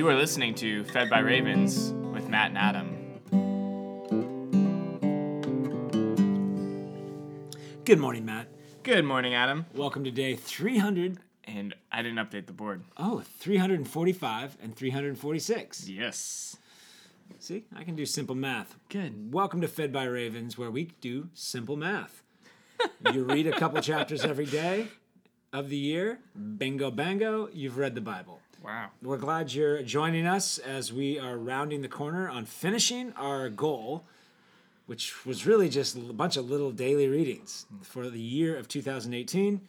You are listening to Fed by Ravens with Matt and Adam. Good morning, Matt. Good morning, Adam. Welcome to day 300. And I didn't update the board. Oh, 345 and 346. Yes. See, I can do simple math. Good. Welcome to Fed by Ravens, where we do simple math. you read a couple chapters every day of the year. Bingo, bango, you've read the Bible. Wow. We're glad you're joining us as we are rounding the corner on finishing our goal, which was really just a bunch of little daily readings for the year of 2018.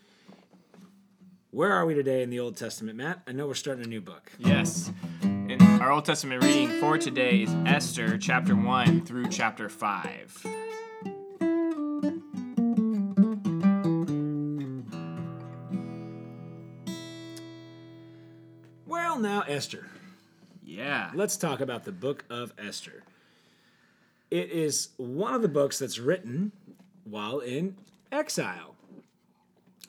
Where are we today in the Old Testament, Matt? I know we're starting a new book. Yes. And our Old Testament reading for today is Esther chapter 1 through chapter 5. Well, now, Esther. Yeah. Let's talk about the book of Esther. It is one of the books that's written while in exile.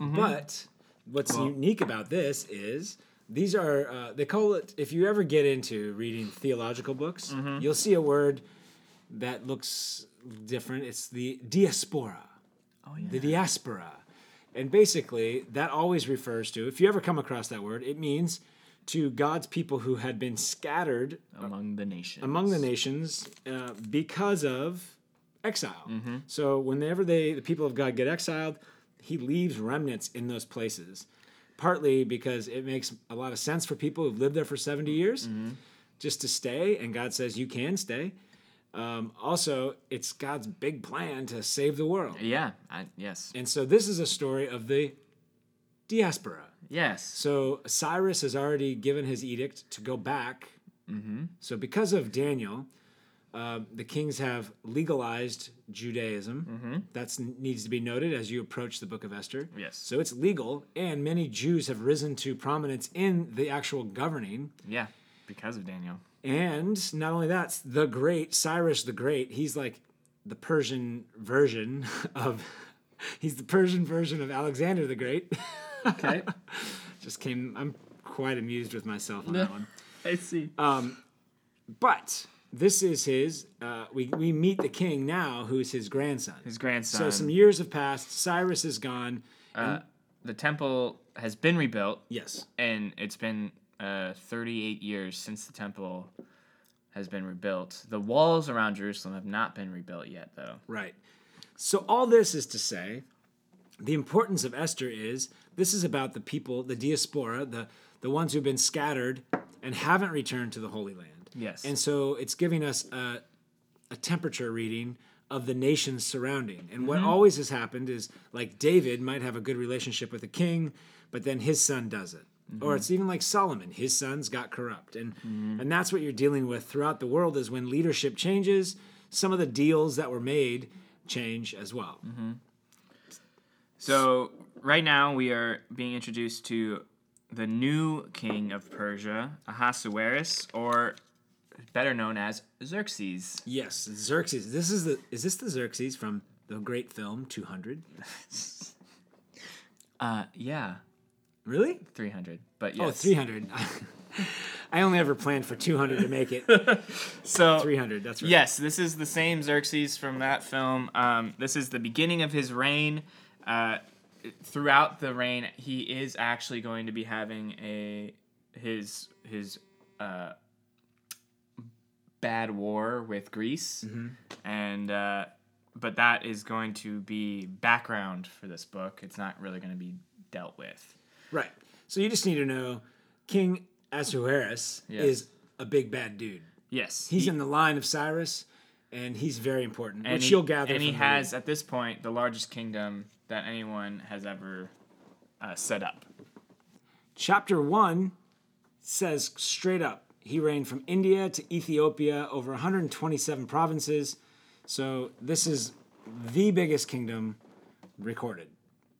But what's unique about this is these are, uh, they call it, if you ever get into reading theological books, you'll see a word that looks different. It's the diaspora. Oh, yeah. The diaspora. And basically, that always refers to, if you ever come across that word, it means to God's people who had been scattered Among the nations. among the nations uh, because of exile. So whenever they the people of God get exiled, he leaves remnants in those places. Partly because it makes a lot of sense for people who've lived there for 70 years just to stay and God says you can stay. Um, also, it's God's big plan to save the world. Yeah. I, yes. And so this is a story of the diaspora. Yes. So Cyrus has already given his edict to go back. Mm-hmm. So because of Daniel, uh, the kings have legalized Judaism. Mm-hmm. That needs to be noted as you approach the book of Esther. Yes. So it's legal, and many Jews have risen to prominence in the actual governing. Yeah. Because of Daniel. And not only that, the great Cyrus the Great, he's like the Persian version of. He's the Persian version of Alexander the Great. Okay. Just came. I'm quite amused with myself on that one. I see. Um, but this is his. Uh, we we meet the king now, who's his grandson. His grandson. So some years have passed. Cyrus is gone. uh, the temple has been rebuilt. Yes. and it's been uh, 38 years since the temple has been rebuilt. The walls around Jerusalem have not been rebuilt yet, though. Right. So all this is to say, the importance of Esther is this is about the people, the diaspora, the the ones who've been scattered and haven't returned to the Holy Land. Yes. And so it's giving us a, a temperature reading of the nations surrounding. And what mm-hmm. always has happened is like David might have a good relationship with the king, but then his son doesn't. Or mm-hmm. it's even like Solomon, his sons got corrupt. And mm-hmm. and that's what you're dealing with throughout the world is when leadership changes, some of the deals that were made change as well. So right now we are being introduced to the new king of Persia, Ahasuerus, or better known as Xerxes. Yes, Xerxes. This is the is this the Xerxes from the great film 200? Uh, yeah, Really? 300. But yes. Oh, 300. I only ever planned for 200 to make it So 300. That's right. Yes, this is the same Xerxes from that film. Um, this is the beginning of his reign. Uh, throughout the reign, he is actually going to be having a his his uh, bad war with Greece, and uh, but that is going to be background for this book. It's not really going to be dealt with. Right. So you just need to know King Ahasuerus Yes. is a big bad dude. Yes, He's he- in the line of Cyrus, and he's very important, which he, you'll gather. And he has at this point the largest kingdom that anyone has ever uh, set up. chapter one says straight up he reigned from India to Ethiopia over 127 provinces. So this is the biggest kingdom recorded.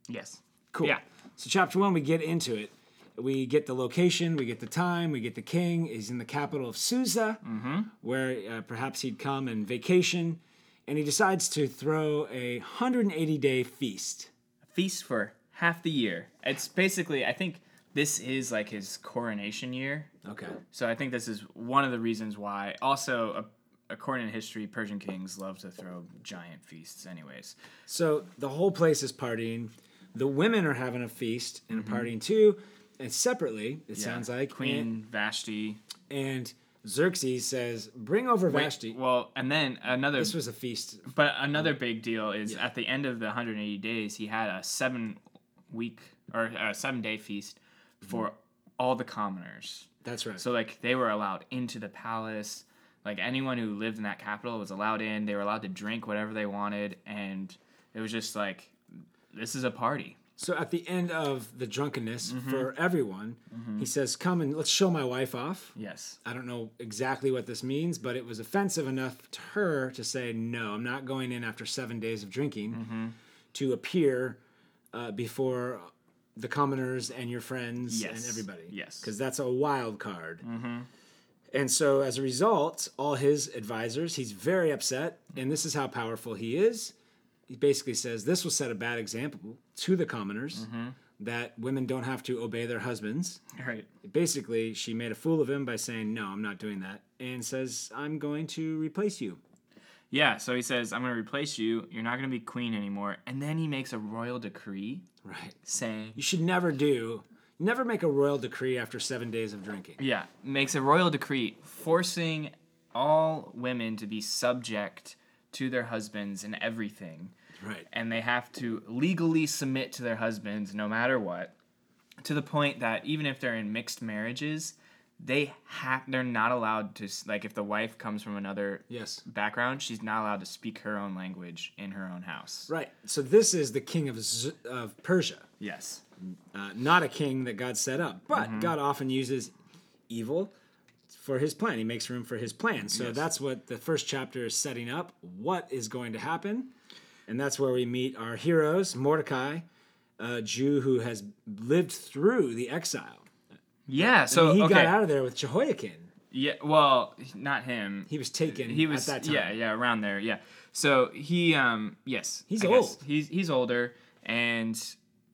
Yes. Cool. Yeah. So chapter one, we get into it. We get the location, we get the time, we get the king. He's in the capital of Susa, where uh, perhaps he'd come and vacation, and he decides to throw a 180 day feast. A feast for half the year. It's basically, I think this is like his coronation year. Okay. So I think this is one of the reasons why. Also, according to history, Persian kings love to throw giant feasts, anyways. So the whole place is partying. The women are having a feast and a mm-hmm. partying too, and separately, it Yeah. sounds like. Queen Vashti. And, and Xerxes says, "Bring over Wait, Vashti." well, and then another. this was a feast. but another big deal is Yeah. at the end of the 180 days, he had a seven week or a seven day feast for all the commoners. That's right. So like they were allowed into the palace. Like anyone who lived in that capital was allowed in. They were allowed to drink whatever they wanted, and it was just like, this is a party. So at the end of the drunkenness Mm-hmm. for everyone, he says, "Come and let's show my wife off." Yes. I don't know exactly what this means, but it was offensive enough to her to say, "No, I'm not going in after seven days of drinking Mm-hmm. to appear uh, before the commoners and your friends Yes. and everybody." Yes. because that's a wild card. And so, as a result, all his advisors, he's very upset, and this is how powerful he is. He basically says this will set a bad example to the commoners mm-hmm. that women don't have to obey their husbands Right. basically she made a fool of him by saying no i'm not doing that and says i'm going to replace you Yeah. So he says, "I'm going to replace you. You're not going to be queen anymore." And then he makes a royal decree right saying, you should never do never make a royal decree after seven days of drinking Yeah, makes a royal decree forcing all women to be subject to their husbands and everything. Right And they have to legally submit to their husbands no matter what. To the point that even if they're in mixed marriages, they have they're not allowed to like if the wife comes from another yes background, she's not allowed to speak her own language in her own house. right so this is the king of, Z- of persia Yes. uh, not a king that god set up but god often uses evil for his plan he makes room for his plan so Yes. that's what the first chapter is setting up what is going to happen and that's where we meet our heroes mordecai a jew who has lived through the exile Yeah, so he okay. got out of there with jehoiakim Yeah, well, not him. he was taken he was at that time yeah yeah around there yeah so he um yes He's I guess. old. he's he's older and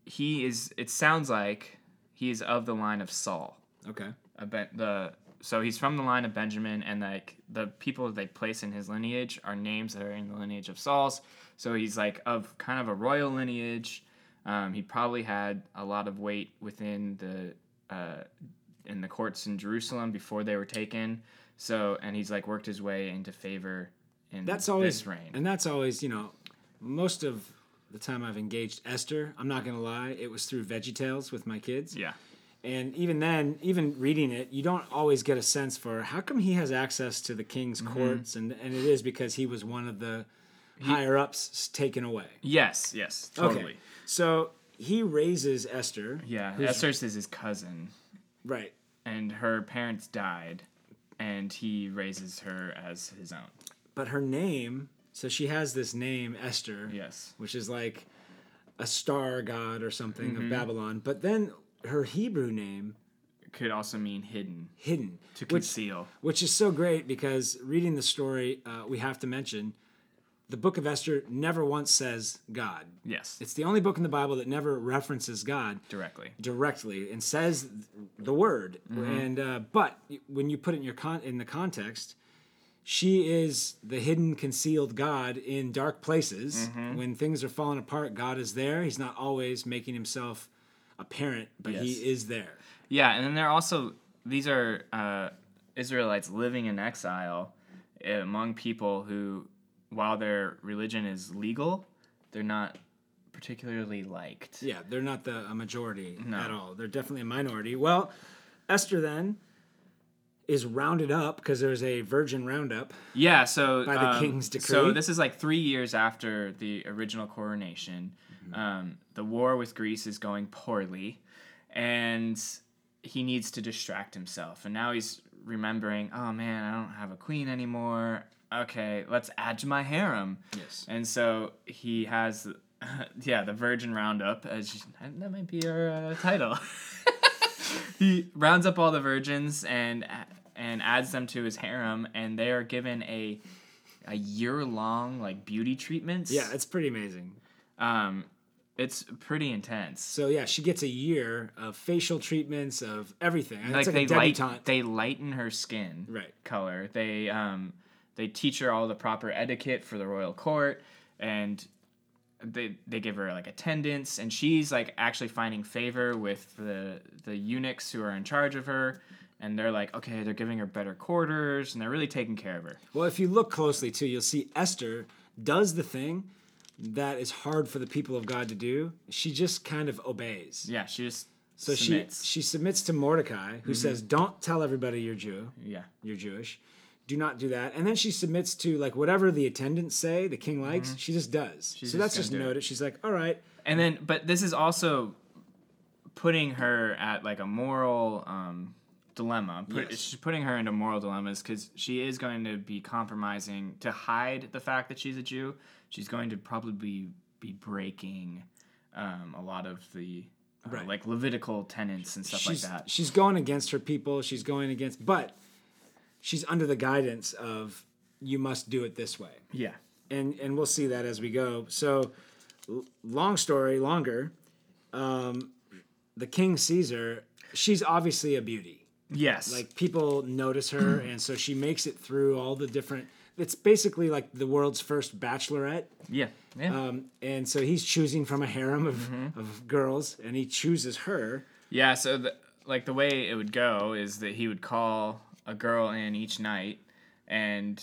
he is it sounds like he's of the line of Saul okay a ben, the so he's from the line of Benjamin and like the people they place in his lineage are names that are in the lineage of Saul's. So he's like of kind of a royal lineage. Um, he probably had a lot of weight within the uh, in the courts in Jerusalem before they were taken. So and he's like worked his way into favor in that's always this reign. and that's always you know most of the time i've engaged esther i'm not gonna lie it was through VeggieTales with my kids. Yeah and even then even reading it you don't always get a sense for how come he has access to the king's Mm-hmm. courts and and it is because he was one of the higher ups taken away. Yes yes totally. Okay so he raises esther yeah Esther's is his cousin. Right. And her parents died and he raises her as his own. But her name so she has this name esther yes. which is like a star god or something Mm-hmm. of babylon. But then her hebrew name could also mean hidden. Hidden. To which, conceal. which is so great because reading the story uh, we have to mention the book of esther never once says god. Yes. It's the only book in the bible that never references god directly. directly and says the word. Mm-hmm. and uh, but when you put it in your con- in the context she is the hidden concealed god in dark places. Mm-hmm. when things are falling apart god is there. He's not always making himself apparent but he is there yeah and then they're also these are uh, israelites living in exile uh, among people who while their religion is legal they're not particularly liked yeah they're not the a majority No. at all they're definitely a minority well esther then is rounded up because there's a virgin roundup Yeah, so By the um, king's decree. So this is like three years after the original coronation. Mm-hmm. Um, the war with Greece is going poorly, and he needs to distract himself. And now he's remembering, oh man, I don't have a queen anymore. Okay, let's add to my harem. yes And so he has, yeah, the Virgin Roundup. As that might be our uh, title. he rounds up all the virgins and and adds them to his harem, and they are given a a year long like beauty treatments. yeah it's pretty amazing Um, It's pretty intense. So yeah, she gets a year of facial treatments of everything. Like, like they light, they lighten her skin Right. color. They um they teach her all the proper etiquette for the royal court and they they give her like attendance and she's like actually finding favor with the the eunuchs who are in charge of her and they're like okay they're giving her better quarters and they're really taking care of her. Well, if you look closely too, you'll see Esther does the thing that is hard for the people of God to do. She just kind of obeys. Yeah, she just So submits. she she submits to Mordecai, who says, "Don't tell everybody you're Jew. yeah. You're Jewish. Do not do that." And then she submits to like whatever the attendants say, the king likes. She just does. so just that's just it. noted. She's like, "All right, And then, but this is also putting her at like a moral um, dilemma. Put, Yes. She's putting her into moral dilemmas because she is going to be compromising to hide the fact that she's a Jew. She's going to probably be, breaking um, a lot of the uh, Right. like Levitical tenets and stuff she's like that. she's going against her people. She's going against, but she's under the guidance of you must do it this way." Yeah. and and we'll see that as we go. So, l- long story longer. Um, the King Caesar, she's obviously a beauty. Yes. Like people notice her, and so she makes it through all the different. It's basically like the world's first bachelorette, yeah. Yeah. um, and so he's choosing from a harem of, Mm-hmm. of girls, and he chooses her. Yeah, so the, like the way it would go is that he would call a girl in each night, and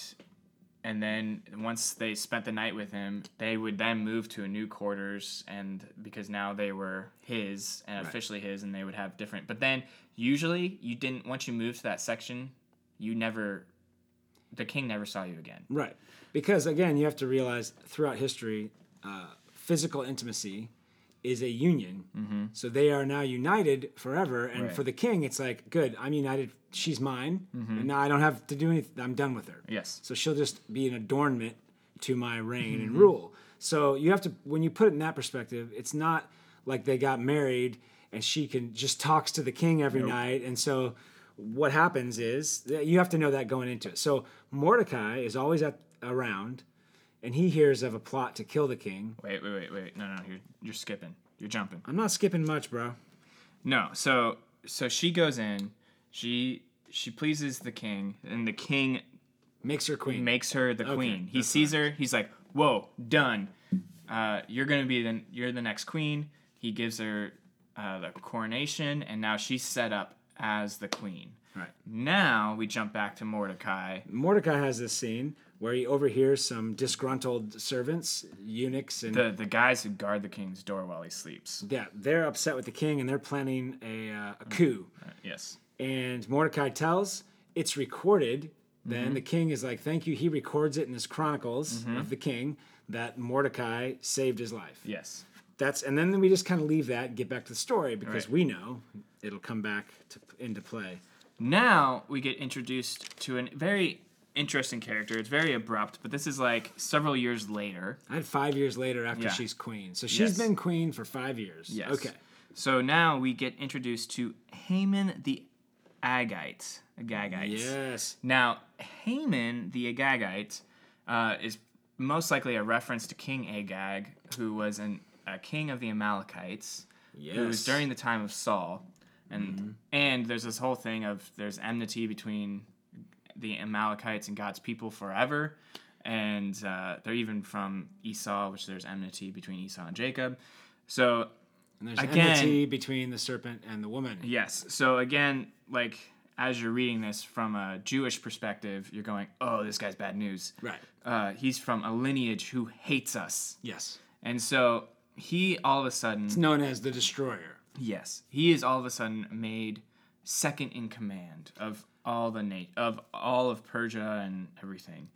and then once they spent the night with him, they would then move to a new quarters, and because now they were his and officially his, and they would have different. But then usually you didn't once you moved to that section, you never, the king never saw you again. Right. Because again, you have to realize throughout history, uh, physical intimacy is a union. So they are now united forever. And Mm-hmm. Right. for the king, it's like, good, I'm united. She's mine. And now I don't have to do anything. I'm done with her. Mm-hmm. Yes. So she'll just be an adornment to my reign Mm-hmm. and rule. So you have to, when you put it in that perspective, it's not like they got married and she can just talks to the king every night. And so what happens is you have to know that going into it. So Mordecai is always at around and he hears of a plot to kill the king. Wait, wait, wait, wait. No, no, you're you're skipping. You're jumping. I'm not skipping much, bro. No, so so she goes in, she she pleases the king, and the king Makes her queen. makes her the queen. He sees her, he's like, "Whoa, done. Uh, you're gonna be the you're the next queen." He gives her uh, the coronation, and now she's set up as the queen. Right. Now we jump back to Mordecai. Mordecai has this scene where he overhears some disgruntled servants, eunuchs, and The the guys who guard the king's door while he sleeps. yeah, they're upset with the king and they're planning a, uh, a coup. Yes. And Mordecai tells it's recorded. Then Mm-hmm. the king is like, "Thank you." He records it in his chronicles Mm-hmm. of the king that Mordecai saved his life. Yes. That's and then we just kind of leave that and get back to the story because Right. we know it'll come back to, into play. Now we get introduced to a very interesting character. It's very abrupt, but this is like several years later. I had five years later after Yeah. she's queen, so she's Yes. been queen for five years. Yes. Okay. So now we get introduced to Haman the Agagite. Agagite. Yes. Now, Haman the Agagite uh, is most likely a reference to King Agag, who was an, a king of the Amalekites, who was during the time of Saul. And and there's this whole thing of there's enmity between the Amalekites and God's people forever. And uh, they're even from Esau, which there's enmity between Esau and Jacob. So And there's Again- enmity between the serpent and the woman. Yes. So again, like as you're reading this from a Jewish perspective, you're going, "Oh, this guy's bad news." Right. Uh, he's from a lineage who hates us, Yes. and so he all of a sudden, it's Known as the destroyer. yes, he is all of a sudden made second in command of all the na- of all of Persia and everything,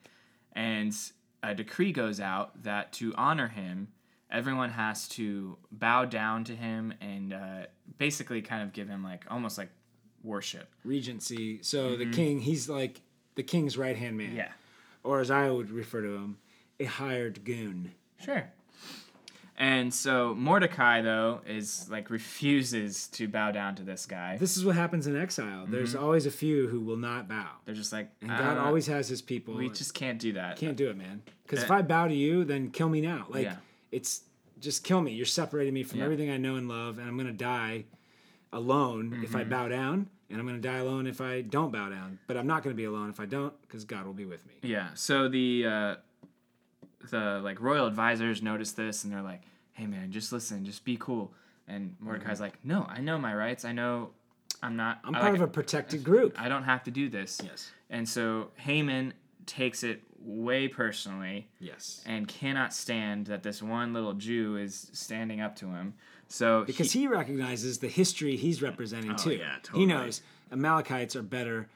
and a decree goes out that to honor him. Everyone has to bow down to him and uh, basically kind of give him like almost like worship. Regency. So the king, he's like the king's right hand man. Mm-hmm. Yeah. Or as I would refer to him, a hired goon. Sure. And so Mordecai though is like refuses to bow down to this guy. This is what happens in exile. There's always a few who will not bow. They're just like And God "Uh, always has his people. we just can't do that. can't do it, man. Because if Uh, I bow to you, then kill me now. Like Yeah. it's just kill me. You're separating me from Yeah. everything I know and love, and I'm gonna die alone if I Mm-hmm. bow down, and I'm gonna die alone if I don't bow down. But I'm not gonna be alone if I don't, because God will be with me. Yeah. So the uh, the like royal advisors notice this and they're like, "Hey man, just listen, just be cool." And Mordecai's mm-hmm. like, "No, I know my rights. I know I'm not. I'm I part like- of a protected group. I don't have to do this." Yes. And so Haman takes it way personally Yes. and cannot stand that this one little Jew is standing up to him. So Because he, recognizes the history he's representing oh, too. Oh, yeah, He knows Amalekites are better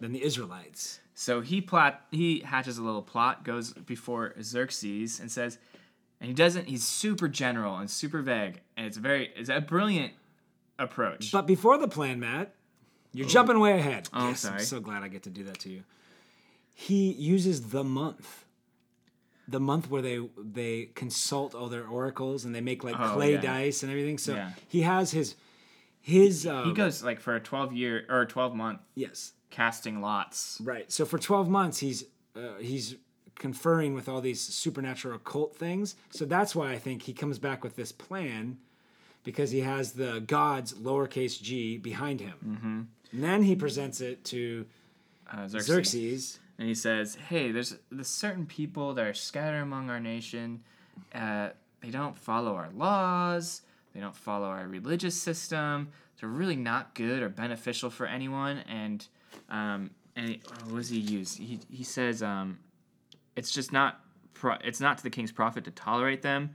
than the Israelites. So he plot he hatches a little plot, goes before Xerxes and says, and he doesn't. He's super general and super vague, and it's very it's a brilliant approach. But before the plan, Matt, you're jumping way ahead. Oh, I'm yes, I'm sorry. so glad I get to do that to you. He uses the month. The month where they they consult all their oracles and they make like Oh, clay yeah. dice and everything. So Yeah. he has his his um, he goes like for a twelve year or a twelve month yes casting lots. right. So for twelve months he's uh, he's conferring with all these supernatural occult things. So that's why I think he comes back with this plan because he has the gods lowercase g behind him. Mm-hmm. And then he presents it to Uh, Xerxes. Xerxes. and he says, "Hey, there's there's certain people that are scattered among our nation. Uh, they don't follow our laws. They don't follow our religious system. They're really not good or beneficial for anyone." And um, and he, oh, what does he use? He he says, um, "It's just not pro- it's not to the king's profit to tolerate them."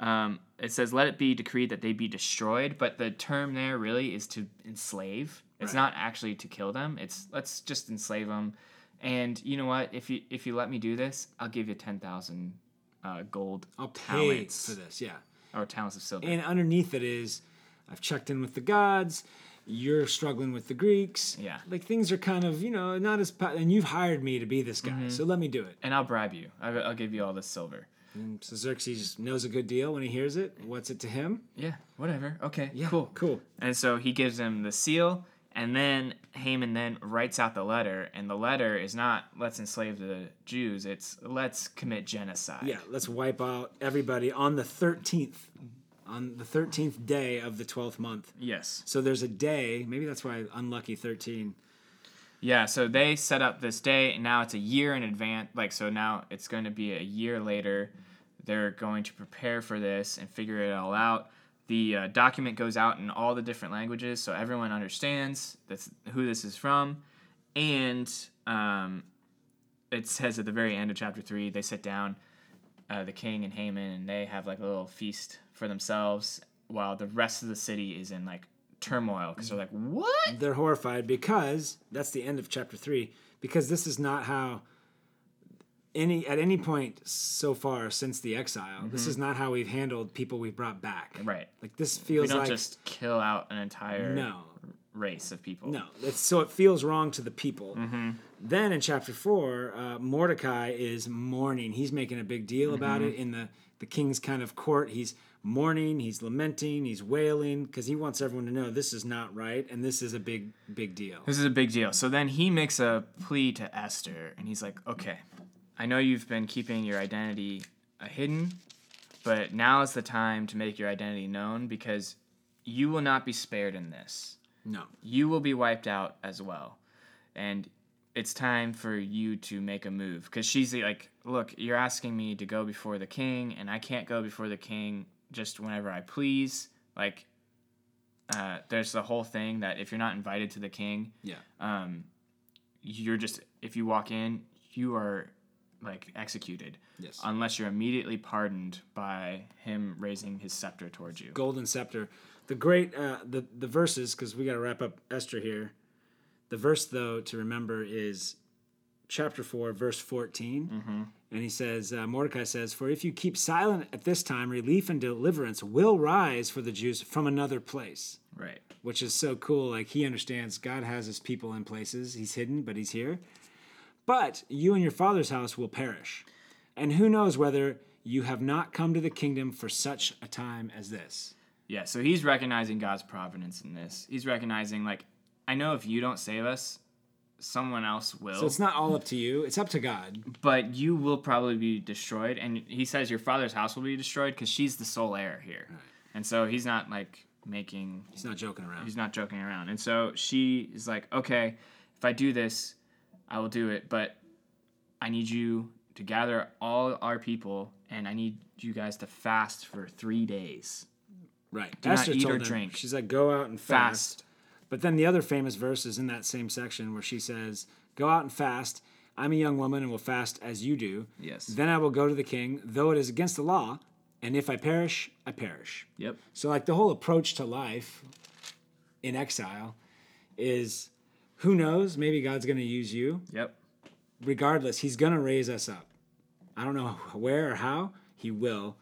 Um, it says, "Let it be decreed that they be destroyed," but the term there really is to enslave. It's Right. not actually to kill them. It's let's just enslave them. And you know what? If you if you let me do this, I'll give you ten thousand uh, gold I'll talents for this, yeah. or talents of silver. And underneath it is, I've checked in with the gods. You're struggling with the Greeks. Yeah. like things are kind of you know not as and you've hired me to be this guy, Mm-hmm. so let me do it. and I'll bribe you. I'll, I'll give you all this silver. And so Xerxes knows a good deal when he hears it. What's it to him? Yeah, whatever. Okay, Yeah, cool. cool. And so he gives him the seal, and then Haman then writes out the letter, and the letter is not let's enslave the Jews. It's let's commit genocide. Yeah, let's wipe out everybody on the thirteenth, on the thirteenth day of the twelfth month. Yes. So there's a day. Maybe that's why unlucky thirteen. Yeah, so they set up this day, and now it's a year in advance. Like, so now it's going to be a year later. They're going to prepare for this and figure it all out. The uh, document goes out in all the different languages, so everyone understands that's who this is from. And um, it says at the very end of chapter three, they sit down, uh, the king and Haman, and they have like a little feast for themselves, while the rest of the city is in like turmoil because they're like, "What?" They're horrified because that's the end of chapter three. Because this is not how any at any point so far since the exile. This is not how we've handled people we've brought back. Right. Like this We feels don't like just kill out an entire no, race of people. no. It's, so it feels wrong to the people. Mm-hmm. Then in chapter four, uh, Mordecai is mourning. He's making a big deal about Mm-hmm. it in the the king's kind of court. He's mourning. He's lamenting. He's wailing because he wants everyone to know this is not right and this is a big big deal. This is a big deal. So then he makes a plea to Esther, and he's like, "Okay, I know you've been keeping your identity uh, hidden, but now is the time to make your identity known because you will not be spared in this. No. You will be wiped out as well, and." It's time for you to make a move because she's like, look, you're asking me to go before the king, and I can't go before the king just whenever I please. Like, uh, there's the whole thing that if you're not invited to the king, Yeah. um, you're just if you walk in, you are like executed Yes. unless you're immediately pardoned by him raising his scepter towards you. golden scepter. The great uh, the the verses because we got to wrap up Esther here. The verse though to remember is chapter four, verse 14 and he says uh, Mordecai says, "For if you keep silent at this time, relief and deliverance will rise for the Jews from another place." Right. Which is so cool. Like he understands God has his people in places. He's hidden, but he's here. But you and your father's house will perish. And who knows whether you have not come to the kingdom for such a time as this. Yeah. So he's recognizing God's providence in this. He's recognizing like, I know if you don't save us, someone else will. So it's not all up to you. It's up to God. but you will probably be destroyed. And he says your father's house will be destroyed because she's the sole heir here. Right. And so he's not like making, He's not joking around. he's not joking around. And so she is like, okay, if I do this, I will do it. But I need you to gather all our people and I need you guys to fast for three days. Right. Do not Esther eat or drink. She's like, go out and fast. Fast. But then the other famous verse is in that same section where she says, Go out and fast. I'm a young woman and will fast as you do. Yes. Then I will go to the king, though it is against the law. And if I perish, I perish. Yep. So, like, the whole approach to life in exile is who knows? Maybe God's going to use you. Yep. Regardless, He's going to raise us up. I don't know where or how, He will.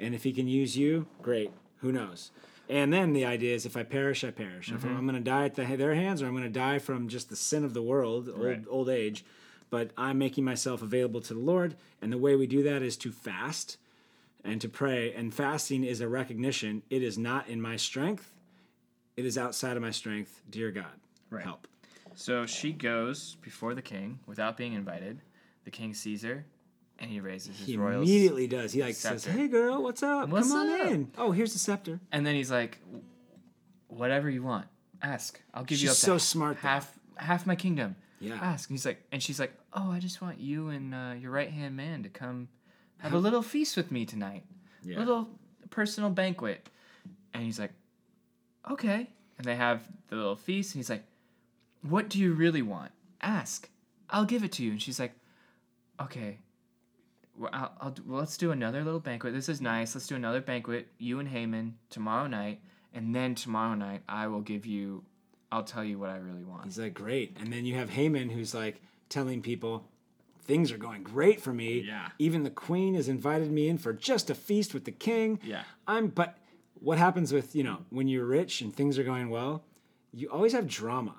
And if He can use you, great. Who knows? And then the idea is if I perish, I perish. If mm-hmm. I'm going to die at the, their hands or I'm going to die from just the sin of the world, old, Right. old age. But I'm making myself available to the Lord. And the way we do that is to fast and to pray. And fasting is a recognition it is not in my strength, it is outside of my strength. Dear God, Right. help. So she goes before the king without being invited. The king sees her and he raises his He royals. immediately does. He like says, Scepter. "Hey girl, what's up? What's Come on up?" in. Oh, here's the scepter." And then he's like, "Whatever you want, ask. I'll give you She's up to so smart, though. half half my kingdom. Yeah. ask." And he's like, and she's like, "Oh, I just want you and uh, your right hand man to come have a little feast with me tonight, Yeah. little personal banquet." And he's like, "Okay." And they have the little feast, and he's like, "What do you really want? Ask. I'll give it to you." And she's like, "Okay." Well, I'll, I'll, do- well, let's do another little banquet. This is nice. Let's do another banquet, you and Haman, tomorrow night. And then tomorrow night, I will give you, I'll tell you what I really want. He's like, "Great." And then you have Haman who's like telling people, "Things are going great for me. Yeah. Even the queen has invited me in for just a feast with the king. Yeah. I'm but what happens with, you know, when you're rich and things are going well, you always have drama.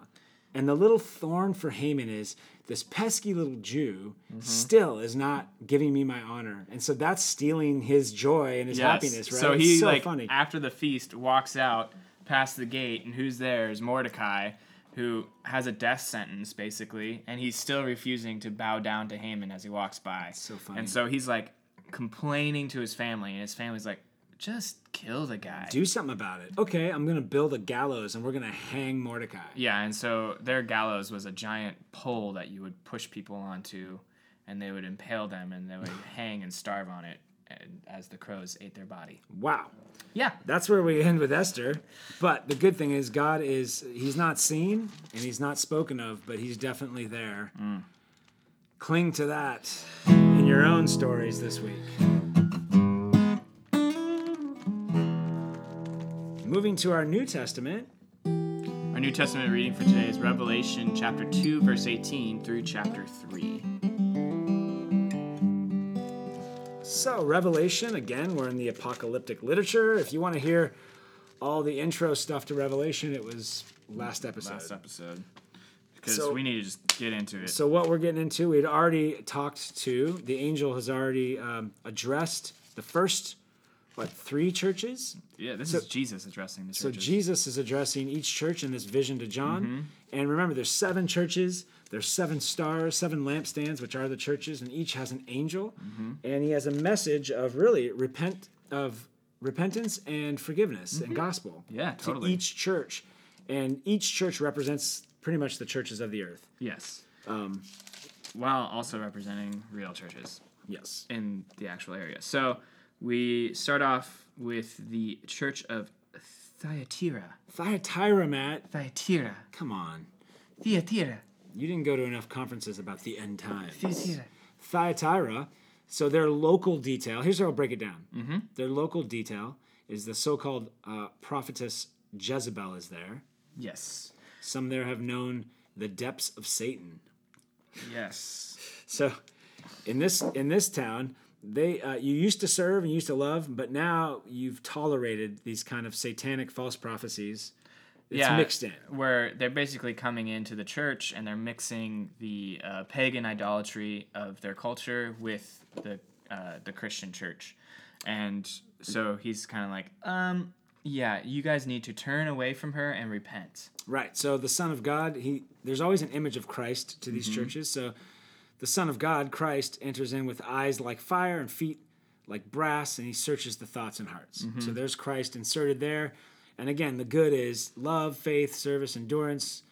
And the little thorn for Haman is this pesky little Jew Mm-hmm. still is not giving me my honor. And so that's stealing his joy and his happiness, right? So It's he, so like, funny. after the feast, walks out past the gate, and who's there is Mordecai, who has a death sentence, basically, and he's still refusing to bow down to Haman as he walks by. so funny. And so he's, like, complaining to his family, and his family's like, just kill the guy. Do something about it. Okay, I'm gonna build a gallows and we're gonna hang Mordecai. Yeah, and so their gallows was a giant pole that you would push people onto, and they would impale them, and they would hang and starve on it, and, as the crows ate their body. Wow. Yeah, That's where we end with Esther. But the good thing is God is he's not seen and he's not spoken of, but he's definitely there. Mm. Cling to that in your own stories this week. Moving to our New Testament, Our New Testament reading for today is Revelation chapter 2, verse 18 through chapter 3. So, Revelation, again, we're in the apocalyptic literature. If you want to hear all the intro stuff to Revelation, it was last episode. Last episode. Because So- we need to just get into it. So, what we're getting into, we'd already talked to, the angel has already um, addressed the first, what, three churches? yeah, this is Jesus addressing the churches. So. Jesus is addressing each church in this vision to John. Mm-hmm. And remember, there's seven churches, there's seven stars, seven lampstands, which are the churches, and each has an angel. Mm-hmm. And he has a message of really repent, of repentance and forgiveness and mm-hmm. gospel Yeah, to totally. each church. And each church represents pretty much the churches of the earth. yes. Um, While also representing real churches yes. in the actual area. So we start off with the church of Thyatira. Thyatira, Matt. Thyatira. Come on. Thyatira. You didn't go to enough conferences about the end times. Thyatira. Thyatira, so their local detail, here's how I'll break it down. Mm-hmm. Their local detail is the so called uh, prophetess Jezebel is there. Yes. Some there have known the depths of Satan. Yes. So in this in this town, they uh, you used to serve and used to love, but now you've tolerated these kind of satanic false prophecies. It's yeah, mixed in. Where they're basically coming into the church and they're mixing the uh, pagan idolatry of their culture with the uh, the Christian church, and so he's kind of like, um, Yeah, you guys need to turn away from her and repent. Right. So the Son of God, he there's always an image of Christ to these churches. So the Son of God, Christ, enters in with eyes like fire and feet like brass, and he searches the thoughts and hearts. So mm-hmm. there's Christ inserted there. And again, the good is love, faith, service, endurance,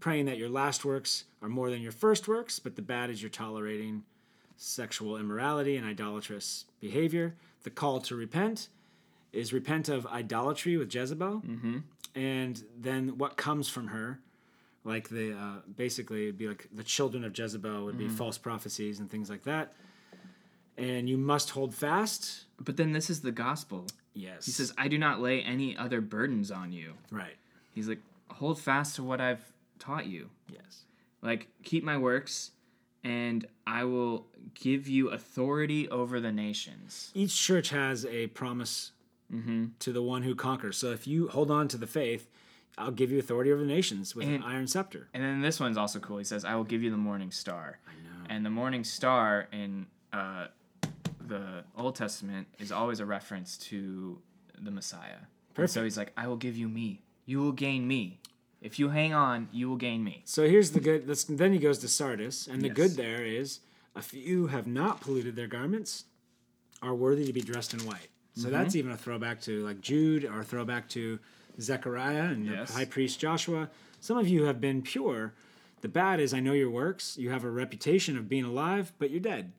praying that your last works are more than your first works, but the bad is you're tolerating sexual immorality and idolatrous behavior. The call to repent is repent of idolatry with Jezebel, mm-hmm. and then what comes from her, like the uh, basically it'd be like the children of Jezebel would be false prophecies and things like that. And you must hold fast. But then this is the gospel. Yes. He says, I do not lay any other burdens on you. right. He's like, hold fast to what I've taught you. Yes. Like, keep my works, and I will give you authority over the nations. Each church has a promise to the one who conquers. So if you hold on to the faith, I'll give you authority over the nations with an iron scepter. And then this one's also cool. He says, I will give you the morning star. I know. And the morning star in uh, the Old Testament is always a reference to the Messiah. And so he's like, I will give you me. You will gain me. If you hang on, you will gain me. So here's the good. Then he goes to Sardis, and the Yes. good there is a few have not polluted their garments, are worthy to be dressed in white. So Mm-hmm. that's even a throwback to like Jude, or a throwback to Zechariah and Yes. the high priest Joshua. Some of you have been pure. The bad is I know your works. You have a reputation of being alive, but you're dead.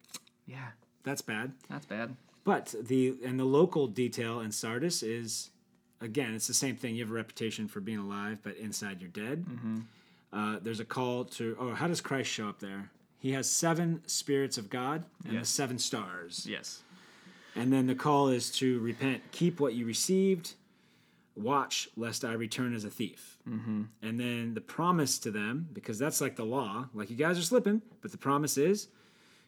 Yeah, That's bad. that's bad. But the and the local detail in Sardis is, again, it's the same thing. You have a reputation for being alive, but inside you're dead. Uh, there's a call to. Oh, how does Christ show up there? He has seven spirits of God and the seven stars. Yes. And then the call is to repent, keep what you received, watch lest I return as a thief. Mm-hmm. And then the promise to them, because that's like the law, like you guys are slipping, but the promise is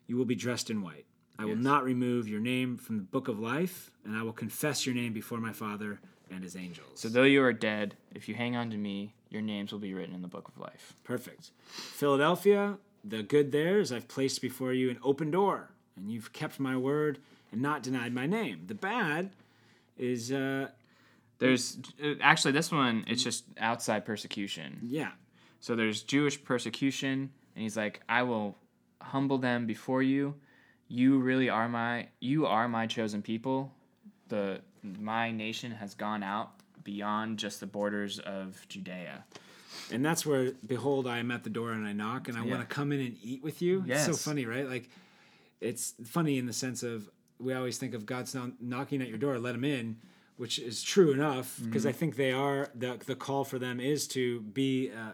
you will be dressed in white. I will Yes. not remove your name from the book of life, and I will confess your name before my Father and his angels. So though you are dead, if you hang on to me, your names will be written in the book of life. Perfect. Philadelphia, the good there is I've placed before you an open door, and you've kept my word and not denied my name. The bad is, uh, There's uh, actually this one. It's just outside persecution. yeah, So there's Jewish persecution, and he's like, I will humble them before you. You really are my you are my chosen people. The my nation has gone out beyond just the borders of Judea. And that's where, behold, I am at the door and I knock, and I Yeah. want to come in and eat with you. It's so funny, right? Like, it's funny in the sense of we always think of God's knocking at your door, let him in, which is true enough because I think they are the the call for them is to be uh,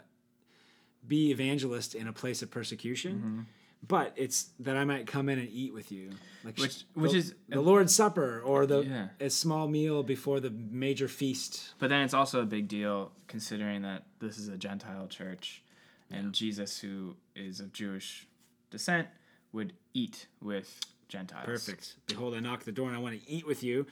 be evangelist in a place of persecution. But it's that I might come in and eat with you, like Which- sh- which is- the Lord's Supper or the Yeah. a small meal before the major feast. But then it's also a big deal considering that this is a Gentile church, and Jesus, who is of Jewish descent, would eat with Gentiles. Perfect. Behold, I knock the door and I want to eat with you.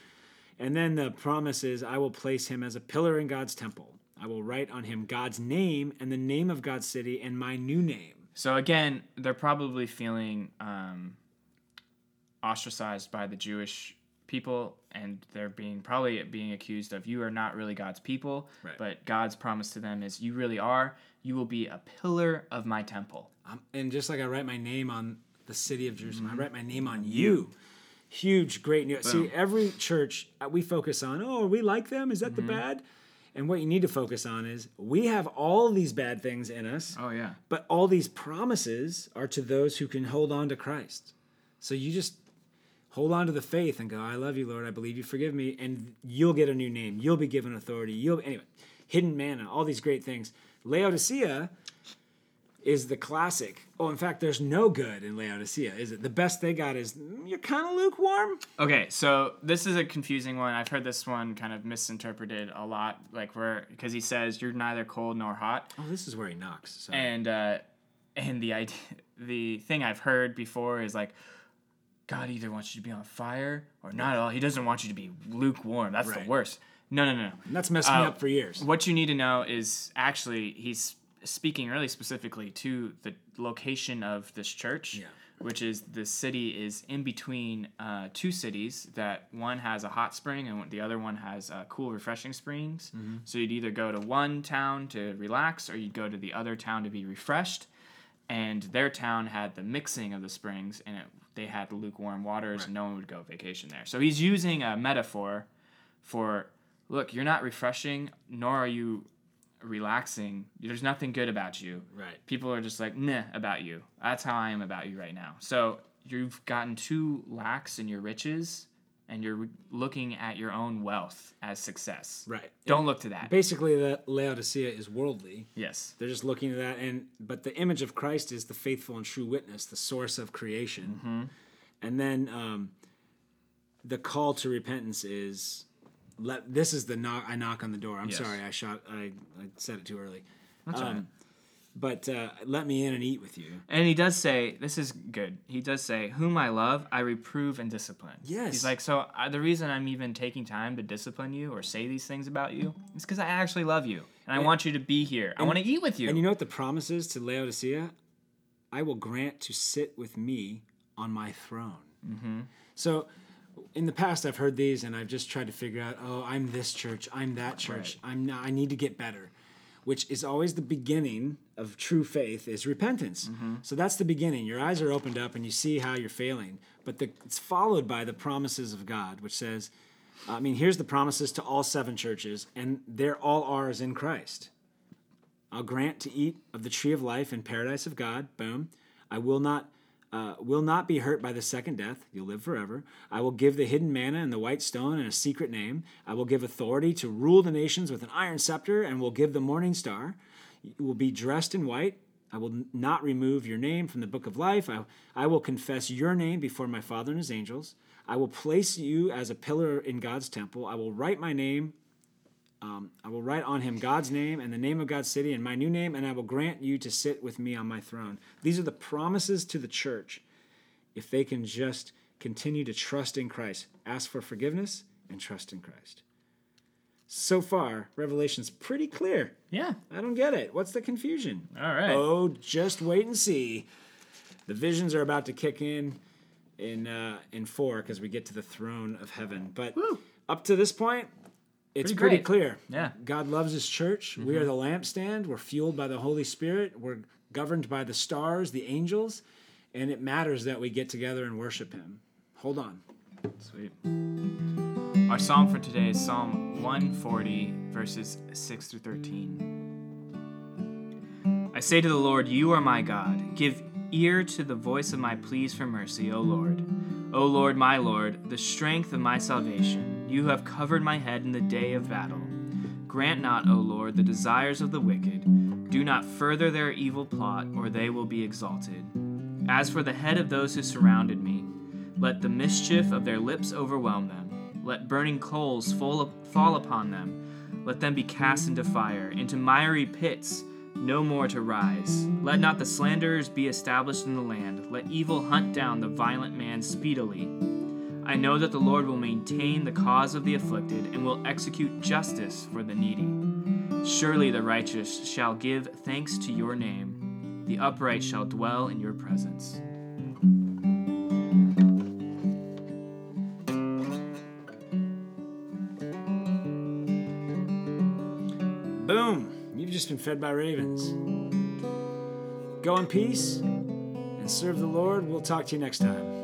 And then the promise is, I will place him as a pillar in God's temple. I will write on him God's name and the name of God's city and my new name. So again, they're probably feeling um, ostracized by the Jewish people, and they're being probably being accused of you are not really God's people. Right. But God's promise to them is you really are. You will be a pillar of my temple. Um, and just like I write my name on the city of Jerusalem, Mm-hmm. I write my name on you. Huge, great news. See, every church uh, we focus on, oh, we like them. Is that Mm-hmm. the bad? And what you need to focus on is we have all these bad things in us. Oh yeah. But all these promises are to those who can hold on to Christ. So you just hold on to the faith and go, I love you, Lord. I believe you forgive me. And you'll get a new name. You'll be given authority. You'll, anyway, hidden manna, all these great things. Laodicea is the classic. Oh, in fact, there's no good in Laodicea, is it? The best they got is "Mm, you're kind of lukewarm. Okay, so this is a confusing one. I've heard this one kind of misinterpreted a lot, like where because he says you're neither cold nor hot, Oh, this is where he knocks. So. and uh, and the idea, the thing I've heard before is like, God either wants you to be on fire or not at all. He doesn't want you to be lukewarm. That's Right. the worst. No, no, no, no. That's messed me Uh, up for years. What you need to know is actually he's speaking really specifically to the location of this church. Yeah. which is the city is in between uh, two cities that one has a hot spring and the other one has uh, cool, refreshing springs. So you'd either go to one town to relax or you'd go to the other town to be refreshed. And their town had the mixing of the springs and it, they had lukewarm waters and no one would go vacation there. So he's using a metaphor for look, you're not refreshing, nor are you relaxing. There's nothing good about you. Right. People are just like, meh about you. That's how I am about you right now. So you've gotten too lax in your riches and you're looking at your own wealth as success. Right. Don't look to that. Basically, the Laodicea is worldly. Yes. They're just looking at that, and but the image of Christ is the faithful and true witness, the source of creation. Mm-hmm. And then um, the call to repentance is let. This is the knock. I knock on the door. I'm Yes. sorry, I shot. I, I said it too early. That's right. Um, But uh, let me in and eat with you. And he does say, this is good. He does say, Whom I love, I reprove and discipline. Yes. He's like, So uh, the reason I'm even taking time to discipline you or say these things about you is because I actually love you. And I want you to be here. I want to eat with you. And you know what the promise is to Laodicea? I will grant to sit with me on my throne. Mm-hmm. So, in the past, I've heard these, and I've just tried to figure out, oh, I'm this church, I'm that church, I'm not, I need to get better, which is always the beginning of true faith is repentance. Mm-hmm. So that's the beginning. Your eyes are opened up, and you see how you're failing, but the, it's followed by the promises of God, which says, I mean, here's the promises to all seven churches, and they're all ours in Christ. I'll grant to eat of the tree of life in paradise of God. Boom. I will not uh, will not be hurt by the second death. You'll live forever. I will give the hidden manna and the white stone and a secret name. I will give authority to rule the nations with an iron scepter, and will give the morning star. You will be dressed in white. I will not remove your name from the book of life. I, I will confess your name before my Father and his angels. I will place you as a pillar in God's temple. I will write my name um, I will write on him God's name and the name of God's city and my new name, and I will grant you to sit with me on my throne. These are the promises to the church if they can just continue to trust in Christ, ask for forgiveness, and trust in Christ. So far, Revelation's pretty clear. yeah. I don't get it. What's the confusion? All right. Oh, just wait and see. The visions are about to kick in in uh, in four because we get to the throne of heaven. But up to this point, it's Pretty pretty, clear. Yeah. Mm-hmm. God loves His church. We are the lampstand. We're fueled by the Holy Spirit. We're governed by the stars, the angels, and it matters that we get together and worship Him. Hold on. Sweet. Our psalm for today is Psalm 140, verses 6 through 13. I say to the Lord, You are my God. Give ear to the voice of my pleas for mercy, O Lord. O Lord, my Lord, the strength of my salvation. You have covered my head in the day of battle. Grant not, O Lord, the desires of the wicked. Do not further their evil plot, or they will be exalted. As for the head of those who surrounded me, let the mischief of their lips overwhelm them. Let burning coals fall, fall upon them. Let them be cast into fire, into miry pits, no more to rise. Let not the slanderers be established in the land. Let evil hunt down the violent man speedily. I know that the Lord will maintain the cause of the afflicted and will execute justice for the needy. Surely the righteous shall give thanks to your name, the upright shall dwell in your presence. Boom! You've just been fed by ravens. Go in peace and serve the Lord. We'll talk to you next time.